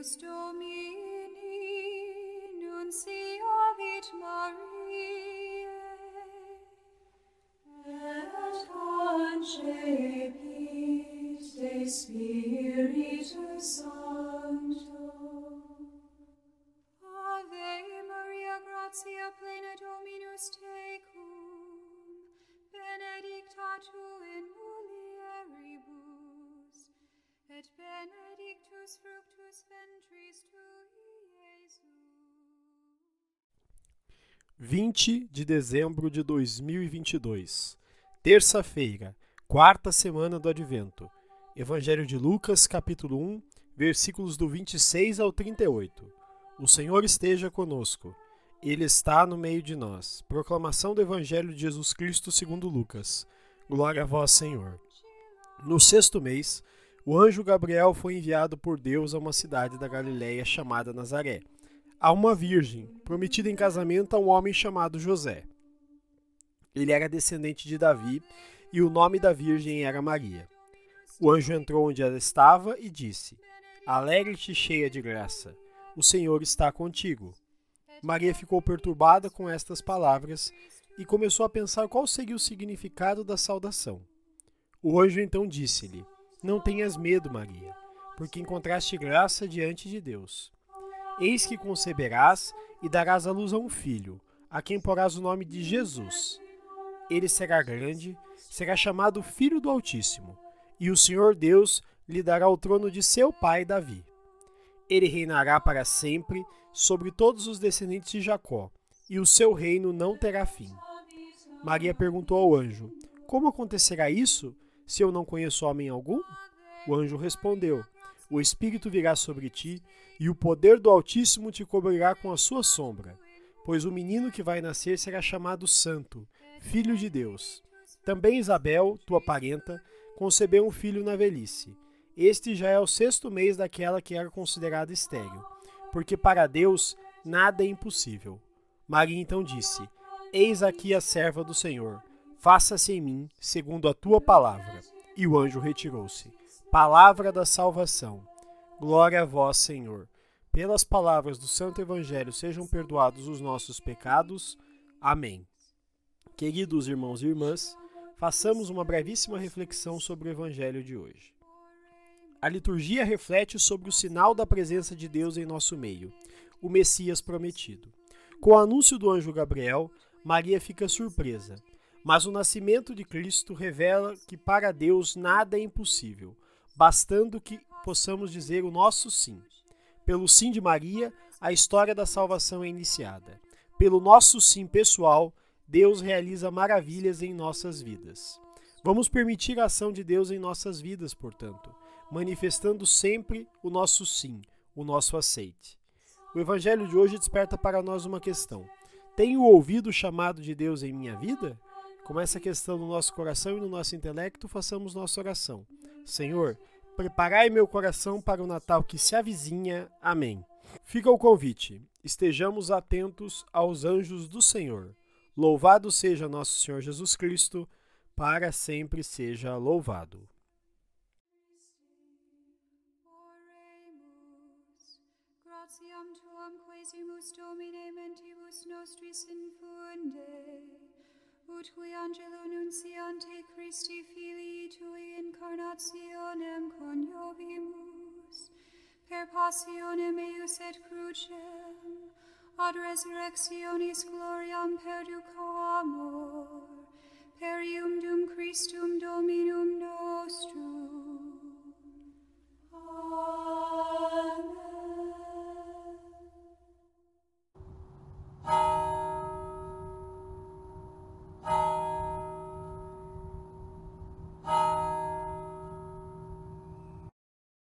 Dominus Domini, nunciavit Mariae, et concepit de Spiritus Sancto. Ave Maria, gratia plena Dominus tecum, benedicta tu in mulieribus, et benedictus fructus 20 de dezembro de 2022, terça-feira, quarta semana do Advento. Evangelho de Lucas, capítulo 1, versículos do 26 ao 38. O Senhor esteja conosco. Ele está no meio de nós. Proclamação do Evangelho de Jesus Cristo segundo Lucas. Glória a vós, Senhor. No sexto mês, o anjo Gabriel foi enviado por Deus a uma cidade da Galiléia chamada Nazaré a uma virgem, prometida em casamento a um homem chamado José. Ele era descendente de Davi e o nome da virgem era Maria. O anjo entrou onde ela estava e disse: Alegre-te, cheia de graça, o Senhor está contigo. Maria ficou perturbada com estas palavras e começou a pensar qual seria o significado da saudação. O anjo então disse-lhe: Não tenhas medo, Maria, porque encontraste graça diante de Deus. Eis que conceberás e darás à luz a um filho, a quem porás o nome de Jesus. Ele será grande, será chamado Filho do Altíssimo, e o Senhor Deus lhe dará o trono de seu pai Davi. Ele reinará para sempre sobre todos os descendentes de Jacó, e o seu reino não terá fim. Maria perguntou ao anjo: Como acontecerá isso, se eu não conheço homem algum? O anjo respondeu: o Espírito virá sobre ti, e o poder do Altíssimo te cobrirá com a sua sombra. Pois o menino que vai nascer será chamado Santo, Filho de Deus. Também Isabel, tua parenta, concebeu um filho na velhice. Este já é o sexto mês daquela que era considerada estéril, porque para Deus nada é impossível. Maria então disse: Eis aqui a serva do Senhor, faça-se em mim segundo a tua palavra. E o anjo retirou-se. Palavra da salvação. Glória a vós, Senhor. Pelas palavras do Santo Evangelho sejam perdoados os nossos pecados. Amém. Queridos irmãos e irmãs, façamos uma brevíssima reflexão sobre o Evangelho de hoje. A liturgia reflete sobre o sinal da presença de Deus em nosso meio, o Messias prometido. Com o anúncio do anjo Gabriel, Maria fica surpresa, mas o nascimento de Cristo revela que para Deus nada é impossível bastando que possamos dizer o nosso sim. Pelo sim de Maria, a história da salvação é iniciada. Pelo nosso sim pessoal, Deus realiza maravilhas em nossas vidas. Vamos permitir a ação de Deus em nossas vidas, portanto, manifestando sempre o nosso sim, o nosso aceite. O Evangelho de hoje desperta para nós uma questão: Tenho ouvido o chamado de Deus em minha vida? Com essa questão no nosso coração e no nosso intelecto, façamos nossa oração. Senhor, Preparai meu coração para o Natal que se avizinha. Amém. Fica o convite. Estejamos atentos aos anjos do Senhor. Louvado seja nosso Senhor Jesus Cristo, para sempre seja louvado. Tuam Domine mentibus ut qui angelo nunciante Christi nationem coniovimus, per passionem eius et crucem, ad resurrectionis gloriam perduco amor, per iumdum Christum Dominum nostrum,